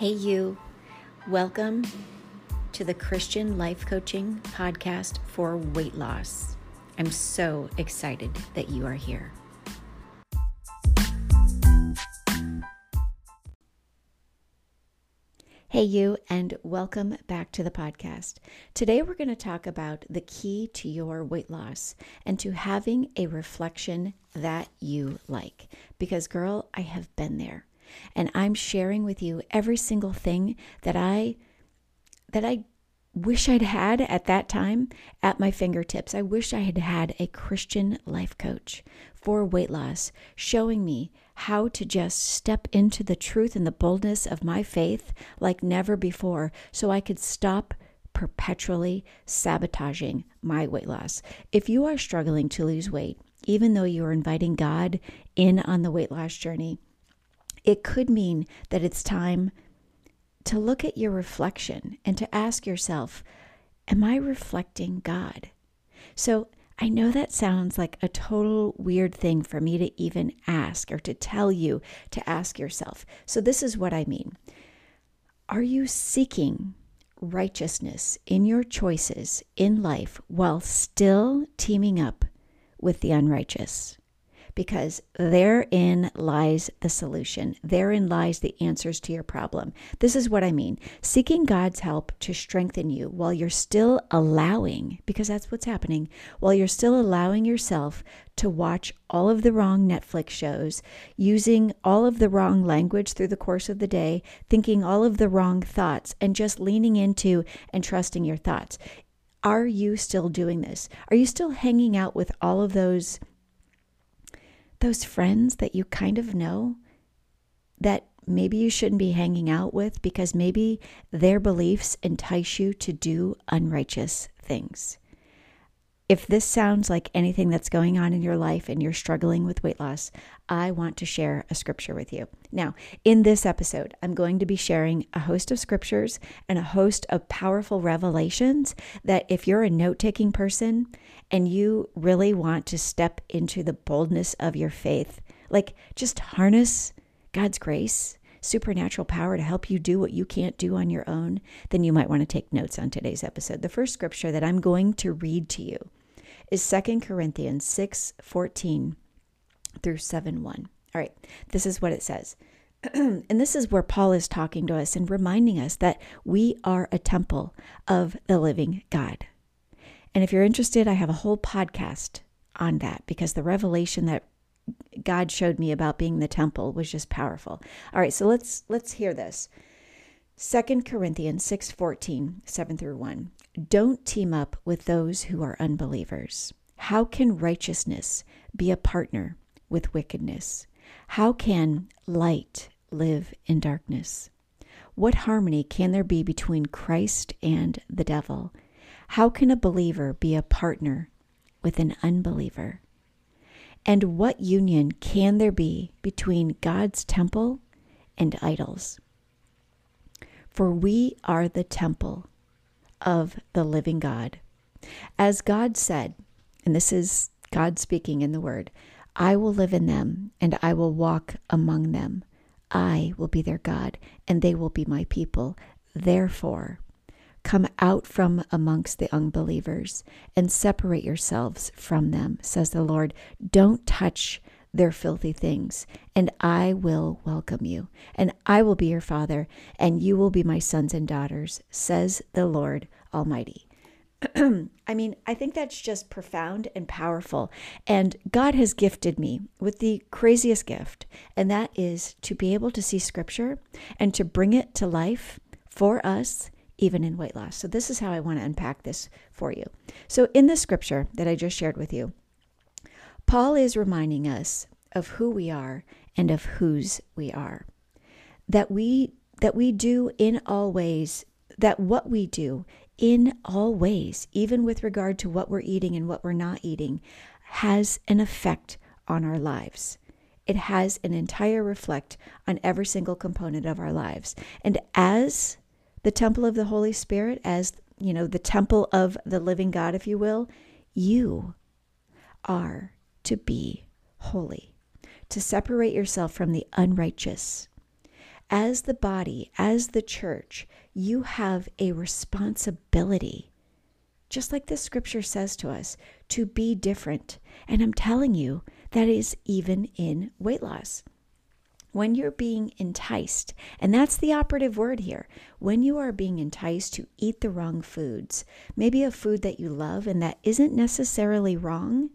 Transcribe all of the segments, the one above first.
Hey, you. Welcome to the Christian Life Coaching Podcast for Weight Loss. I'm so excited that you are here. Hey, you, and welcome back to the podcast. Today, we're going to talk about the key to your weight loss and to having a reflection that you like. Because, girl, I have been there and I'm sharing with you every single thing that I that I wish I'd had at that time at my fingertips. I wish I had had a Christian life coach for weight loss showing me how to just step into the truth and the boldness of my faith like never before so I could stop perpetually sabotaging my weight loss. If you are struggling to lose weight, even though you are inviting God in on the weight loss journey, it could mean that it's time to look at your reflection and to ask yourself, Am I reflecting God? So I know that sounds like a total weird thing for me to even ask or to tell you to ask yourself. So this is what I mean. Are you seeking righteousness in your choices in life while still teaming up with the unrighteous? Because therein lies the solution. Therein lies the answers to your problem. This is what I mean seeking God's help to strengthen you while you're still allowing, because that's what's happening, while you're still allowing yourself to watch all of the wrong Netflix shows, using all of the wrong language through the course of the day, thinking all of the wrong thoughts, and just leaning into and trusting your thoughts. Are you still doing this? Are you still hanging out with all of those those friends that you kind of know that maybe you shouldn't be hanging out with because maybe their beliefs entice you to do unrighteous things. If this sounds like anything that's going on in your life and you're struggling with weight loss, I want to share a scripture with you. Now, in this episode, I'm going to be sharing a host of scriptures and a host of powerful revelations that if you're a note taking person and you really want to step into the boldness of your faith, like just harness God's grace, supernatural power to help you do what you can't do on your own, then you might want to take notes on today's episode. The first scripture that I'm going to read to you is 2 Corinthians 6 14 through 7 1. All right, this is what it says. and this is where Paul is talking to us and reminding us that we are a temple of the living God. And if you're interested, I have a whole podcast on that because the revelation that God showed me about being the temple was just powerful. All right, so let's let's hear this. 2 Corinthians 6:14, 7 through 1. Don't team up with those who are unbelievers. How can righteousness be a partner with wickedness? How can light live in darkness? What harmony can there be between Christ and the devil? How can a believer be a partner with an unbeliever? And what union can there be between God's temple and idols? For we are the temple of the living God. As God said, and this is God speaking in the word, I will live in them and I will walk among them. I will be their God and they will be my people. Therefore, come out from amongst the unbelievers and separate yourselves from them, says the Lord. Don't touch their filthy things, and I will welcome you, and I will be your father, and you will be my sons and daughters, says the Lord Almighty. I mean, I think that's just profound and powerful. And God has gifted me with the craziest gift, and that is to be able to see scripture and to bring it to life for us, even in weight loss. So, this is how I want to unpack this for you. So, in the scripture that I just shared with you, Paul is reminding us of who we are and of whose we are. That we that we do in all ways that what we do in all ways, even with regard to what we're eating and what we're not eating, has an effect on our lives. It has an entire reflect on every single component of our lives. And as the temple of the Holy Spirit, as you know, the temple of the living God, if you will, you are to be holy, to separate yourself from the unrighteous. as the body, as the church, you have a responsibility, just like the scripture says to us, to be different. And I'm telling you, that is even in weight loss. When you're being enticed, and that's the operative word here, when you are being enticed to eat the wrong foods, maybe a food that you love and that isn't necessarily wrong,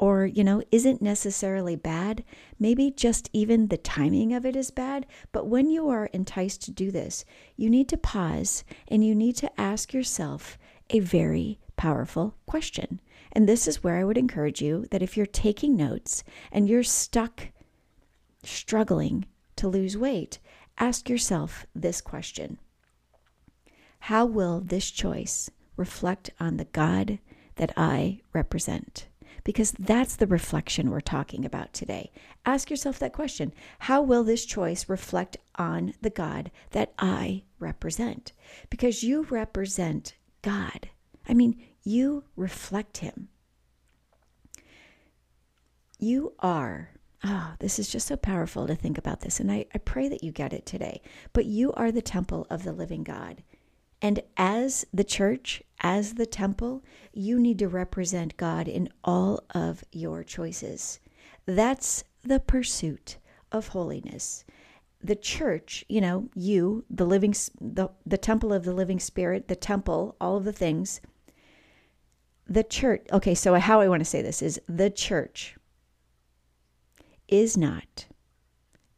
or, you know, isn't necessarily bad. Maybe just even the timing of it is bad. But when you are enticed to do this, you need to pause and you need to ask yourself a very powerful question. And this is where I would encourage you that if you're taking notes and you're stuck struggling to lose weight, ask yourself this question How will this choice reflect on the God that I represent? Because that's the reflection we're talking about today. Ask yourself that question How will this choice reflect on the God that I represent? Because you represent God. I mean, you reflect Him. You are. Oh, this is just so powerful to think about this. And I, I pray that you get it today. But you are the temple of the living God. And as the church, as the temple, you need to represent God in all of your choices. That's the pursuit of holiness. The church, you know, you, the living the, the temple of the living spirit, the temple, all of the things. The church, okay, so how I want to say this is the church is not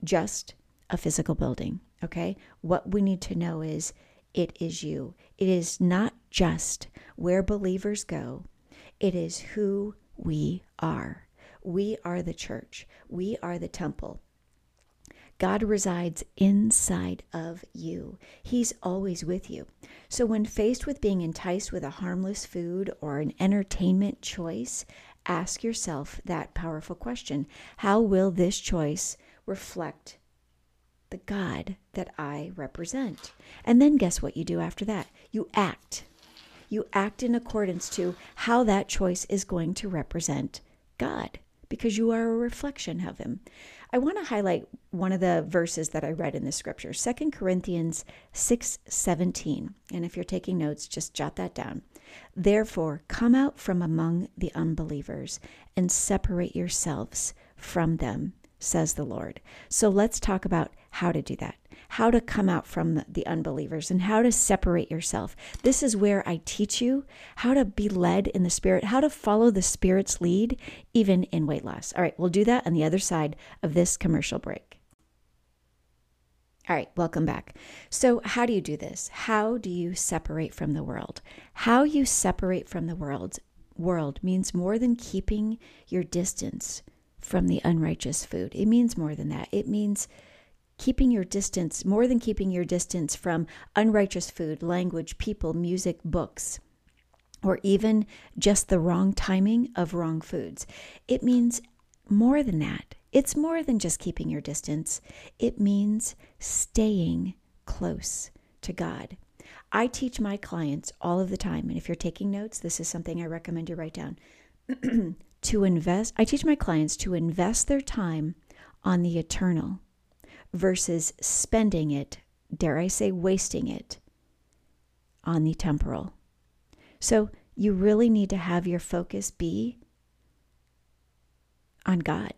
just a physical building, okay? What we need to know is it is you. It is not just where believers go, it is who we are. We are the church, we are the temple. God resides inside of you. He's always with you. So, when faced with being enticed with a harmless food or an entertainment choice, ask yourself that powerful question How will this choice reflect the God that I represent. And then guess what you do after that? You act. You act in accordance to how that choice is going to represent God because you are a reflection of him. I want to highlight one of the verses that I read in the scripture, 2 Corinthians 6:17. And if you're taking notes, just jot that down. Therefore, come out from among the unbelievers and separate yourselves from them says the Lord. So let's talk about how to do that, how to come out from the, unbelievers, and how to separate yourself. This is where I teach you how to be led in the Spirit, how to follow the Spirit's lead, even in weight loss. All right, we'll do that on the other side of this commercial break. All right, welcome back. So, how do you do this? How do you separate from the world? How you separate from the world world means more than keeping your distance from the unrighteous food. It means more than that. It means keeping your distance, more than keeping your distance from unrighteous food, language, people, music, books, or even just the wrong timing of wrong foods. It means more than that. It's more than just keeping your distance, it means staying close to God. I teach my clients all of the time, and if you're taking notes, this is something I recommend you write down. to invest, I teach my clients to invest their time on the eternal versus spending it, dare I say, wasting it on the temporal. So you really need to have your focus be on God.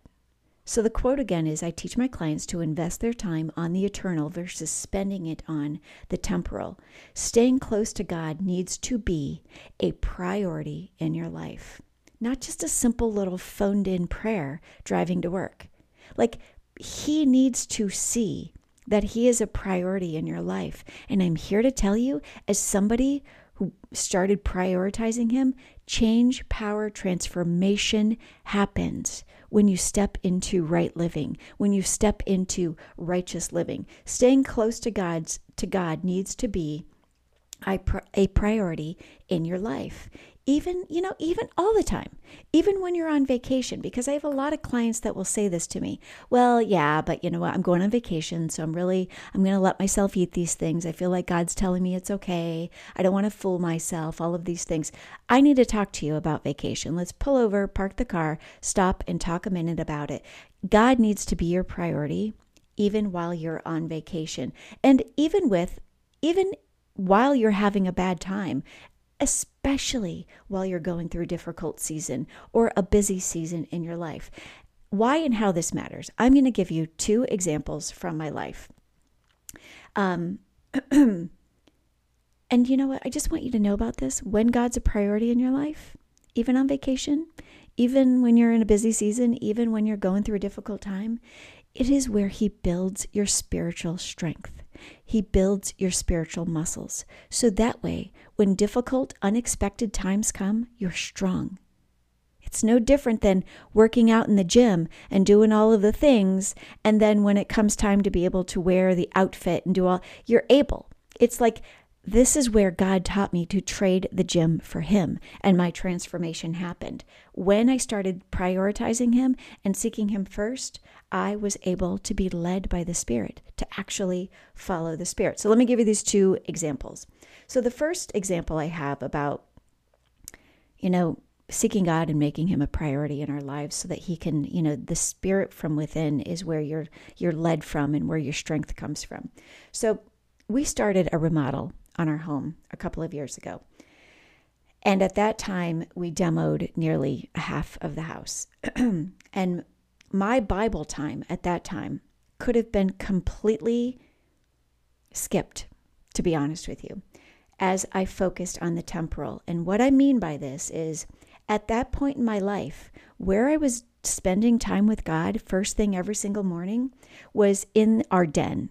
So the quote again is I teach my clients to invest their time on the eternal versus spending it on the temporal. Staying close to God needs to be a priority in your life not just a simple little phoned in prayer driving to work. Like, he needs to see that he is a priority in your life. And I'm here to tell you, as somebody who started prioritizing him, change, power, transformation happens when you step into right living, when you step into righteous living. Staying close to God's to God needs to be a priority in your life even you know even all the time even when you're on vacation because i have a lot of clients that will say this to me well yeah but you know what? I'm going on vacation so i'm really i'm going to let myself eat these things. I feel like god's telling me it's okay. I don't want to fool myself all of these things. I need to talk to you about vacation. Let's pull over park the car stop and talk a minute about it. God needs to be your priority even while you're on vacation. And even with, even while you're having a bad time, especially while you're going through a difficult season or a busy season in your life. Why and how this matters. I'm going to give you two examples from my life. Um, and you know what? I just want you to know about this. When God's a priority in your life, even on vacation, even when you're in a busy season, even when you're going through a difficult time, it is where He builds your spiritual strength. He builds your spiritual muscles. So that way, when difficult, unexpected times come, you're strong. It's no different than working out in the gym and doing all of the things. And then when it comes time to be able to wear the outfit and do all, you're able. It's like this is where God taught me to trade the gym for Him, and my transformation happened. When I started prioritizing Him and seeking Him first, I was able to be led by the Spirit, to actually follow the Spirit. So let me give you these two examples. So the first example I have about, you know, seeking God and making him a priority in our lives so that he can, you know, the spirit from within is where you're you're led from and where your strength comes from. So we started a remodel on our home a couple of years ago. And at that time, we demoed nearly half of the house. and my Bible time at that time could have been completely skipped, to be honest with you, as I focused on the temporal. And what I mean by this is at that point in my life, where I was spending time with God first thing every single morning was in our den.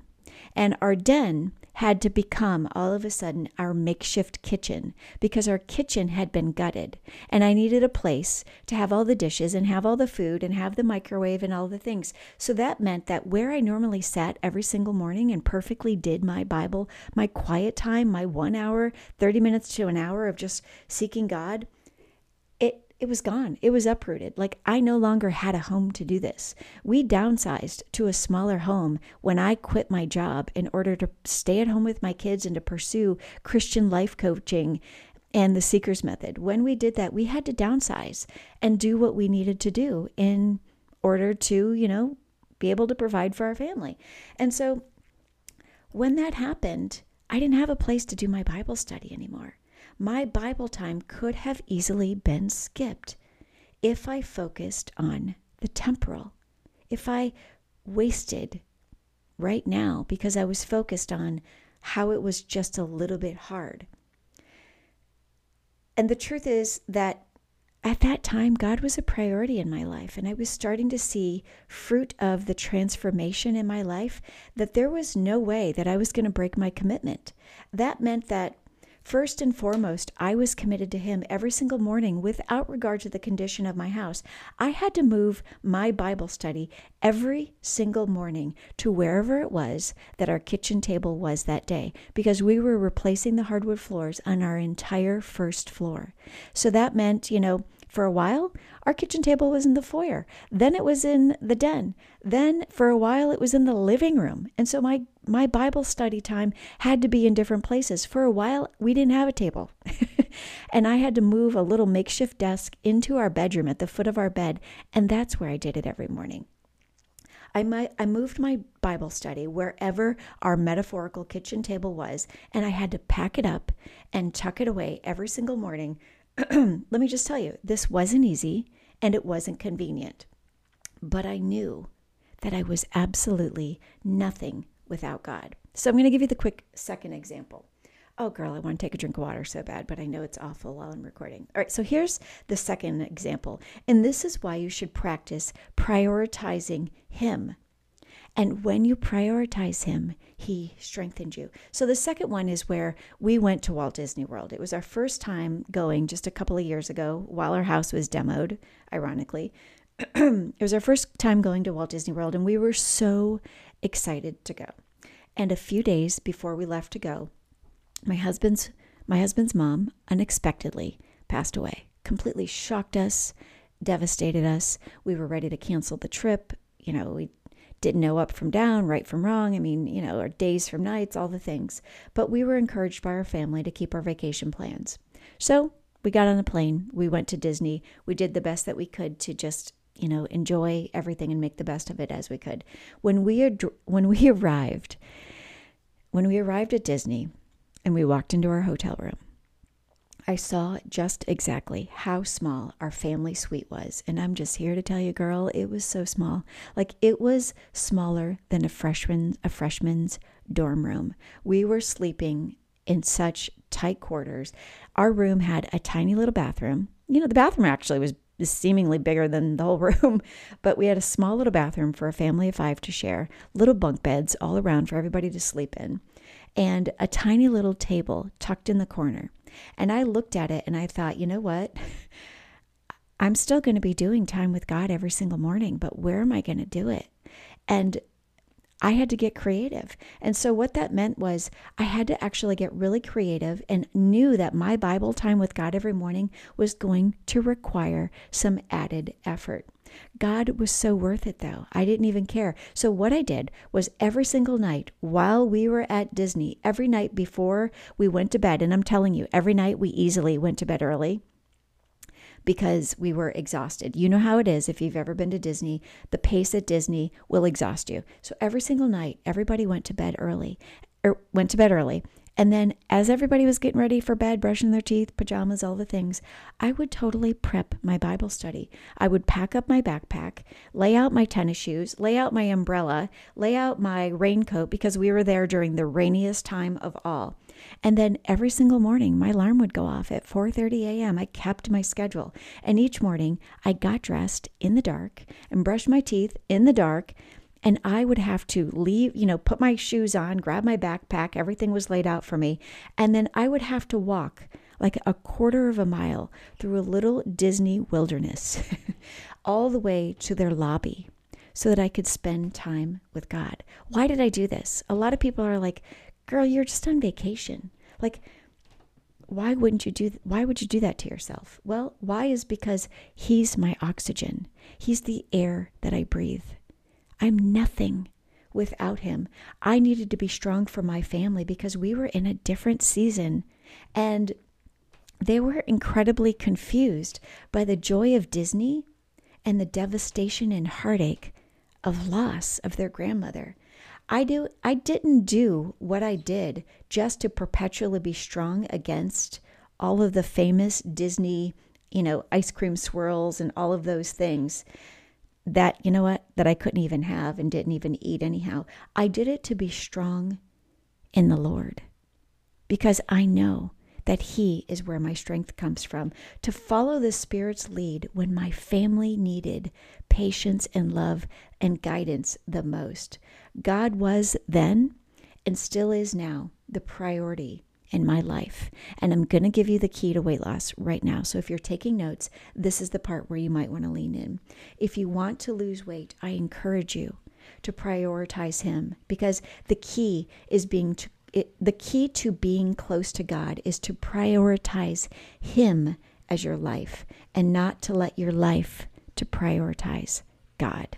And our den had to become all of a sudden our makeshift kitchen because our kitchen had been gutted and I needed a place to have all the dishes and have all the food and have the microwave and all the things. So that meant that where I normally sat every single morning and perfectly did my Bible, my quiet time, my one hour, 30 minutes to an hour of just seeking God, it was gone. It was uprooted. Like I no longer had a home to do this. We downsized to a smaller home when I quit my job in order to stay at home with my kids and to pursue Christian life coaching and the seeker's method. When we did that, we had to downsize and do what we needed to do in order to, you know, be able to provide for our family. And so when that happened, I didn't have a place to do my Bible study anymore my Bible time could have easily been skipped if I focused on the temporal. If I wasted right now because I was focused on how it was just a little bit hard. And the truth is that at that time, God was a priority in my life, and I was starting to see fruit of the transformation in my life that there was no way that I was going to break my commitment. That meant that First and foremost, I was committed to Him every single morning without regard to the condition of my house. I had to move my Bible study every single morning to wherever it was that our kitchen table was that day because we were replacing the hardwood floors on our entire first floor. So that meant, you know, for a while, our kitchen table was in the foyer. Then it was in the den. Then for a while it was in the living room. And so my my Bible study time had to be in different places. For a while we didn't have a table. and I had to move a little makeshift desk into our bedroom at the foot of our bed, and that's where I did it every morning. I, I moved my Bible study wherever our metaphorical kitchen table was, and I had to pack it up and tuck it away every single morning let me just tell you, this wasn't easy and it wasn't convenient. But I knew that I was absolutely nothing without God. So I'm going to give you the quick second example. Oh, girl, I want to take a drink of water so bad, but I know it's awful while I'm recording. All right, so here's the second example. And this is why you should practice prioritizing Him and when you prioritize Him, He strengthened you. So the second one is where we went to Walt Disney World. It was our first time going just a couple of years ago while our house was demoed, ironically. it was our first time going to Walt Disney World, and we were so excited to go. And a few days before we left to go, my husband's my husband's mom unexpectedly passed away. Completely shocked us, devastated us. We were ready to cancel the trip. You know, we didn't know up from down, right from wrong. I mean, you know, our days from nights, all the things. But we were encouraged by our family to keep our vacation plans. So we got on a plane. We went to Disney. We did the best that we could to just you know, enjoy everything and make the best of it as we could. When we ad- when we arrived, when we arrived at Disney and we walked into our hotel room, I saw just exactly how small our family suite was. And I'm just here to tell you, girl, it was so small. Like it was smaller than a freshman a freshman's dorm room. We were sleeping in such tight quarters. Our room had a tiny little bathroom. You know, the bathroom actually was seemingly bigger than the whole room, but we had a small little bathroom for a family of five to share, little bunk beds all around for everybody to sleep in, and a tiny little table tucked in the corner. And I looked at it and I thought, you know what? I'm still going to be doing time with God every single morning, but where am I going to do it? And I had to get creative. And so, what that meant was I had to actually get really creative and knew that my Bible time with God every morning was going to require some added effort. God was so worth it, though. I didn't even care. So, what I did was every single night while we were at Disney, every night before we went to bed, and I'm telling you, every night we easily went to bed early because we were exhausted. You know how it is if you've ever been to Disney, the pace at Disney will exhaust you. So every single night, everybody went to bed early, or er, went to bed early. And then, as everybody was getting ready for bed, brushing their teeth, pajamas, all the things, I would totally prep my Bible study. I would pack up my backpack, lay out my tennis shoes, lay out my umbrella, lay out my raincoat because we were there during the rainiest time of all. And then every single morning my alarm would go off at 4:30 a.m. I kept my schedule. And each morning I got dressed in the dark and brushed my teeth in the dark and I would have to leave, you know, put my shoes on, grab my backpack, everything was laid out for me, and then I would have to walk like a quarter of a mile through a little Disney wilderness all the way to their lobby so that I could spend time with God. Why did I do this? A lot of people are like, girl, you're just on vacation. Like, why wouldn't you do why would you do that to yourself? Well, why is because he's my oxygen. He's the air that I breathe. I'm nothing without him. I needed to be strong for my family because we were in a different season and they were incredibly confused by the joy of Disney and the devastation and heartache of loss of their grandmother. I do I didn't do what I did just to perpetually be strong against all of the famous Disney, you know, ice cream swirls and all of those things that you know what that I couldn't even have and didn't even eat anyhow. I did it to be strong in the Lord because I know that He is where my strength comes from. To follow the Spirit's lead when my family needed patience and love and guidance the most. God was then and still is now the priority in my life. And I'm going to give you the key to weight loss right now. So if you're taking notes, this is the part where you might want to lean in. If you want to lose weight, I encourage you to prioritize Him because the key is being to it, the key to being close to God is to prioritize Him as your life and not to let your life to prioritize God.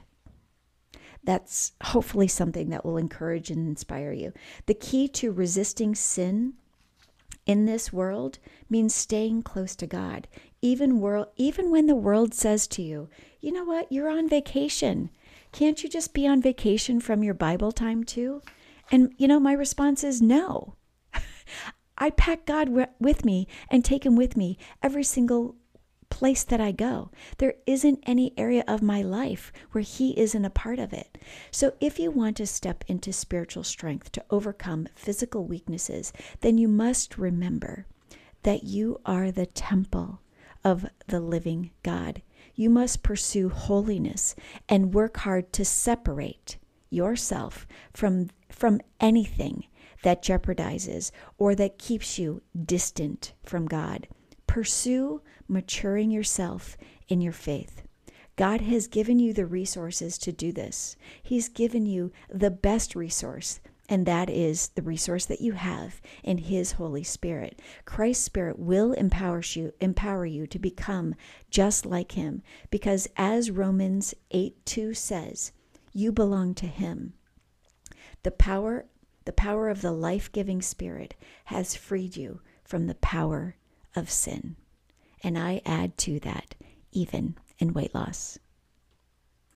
That's hopefully something that will encourage and inspire you. The key to resisting sin in this world means staying close to God. Even world even when the world says to you, "You know what? You're on vacation. Can't you just be on vacation from your Bible time too?" And you know, my response is no. I pack God with me and take him with me every single place that I go. There isn't any area of my life where He isn't a part of it. So, if you want to step into spiritual strength to overcome physical weaknesses, then you must remember that you are the temple of the living God. You must pursue holiness and work hard to separate yourself from, from anything that jeopardizes or that keeps you distant from God. Pursue maturing yourself in your faith. God has given you the resources to do this. He's given you the best resource, and that is the resource that you have in His Holy Spirit. Christ's Spirit will empower you, empower you to become just like Him, because as Romans 8 2 says, you belong to Him. The power, the power of the life giving Spirit has freed you from the power of sin. And I add to that, even in weight loss.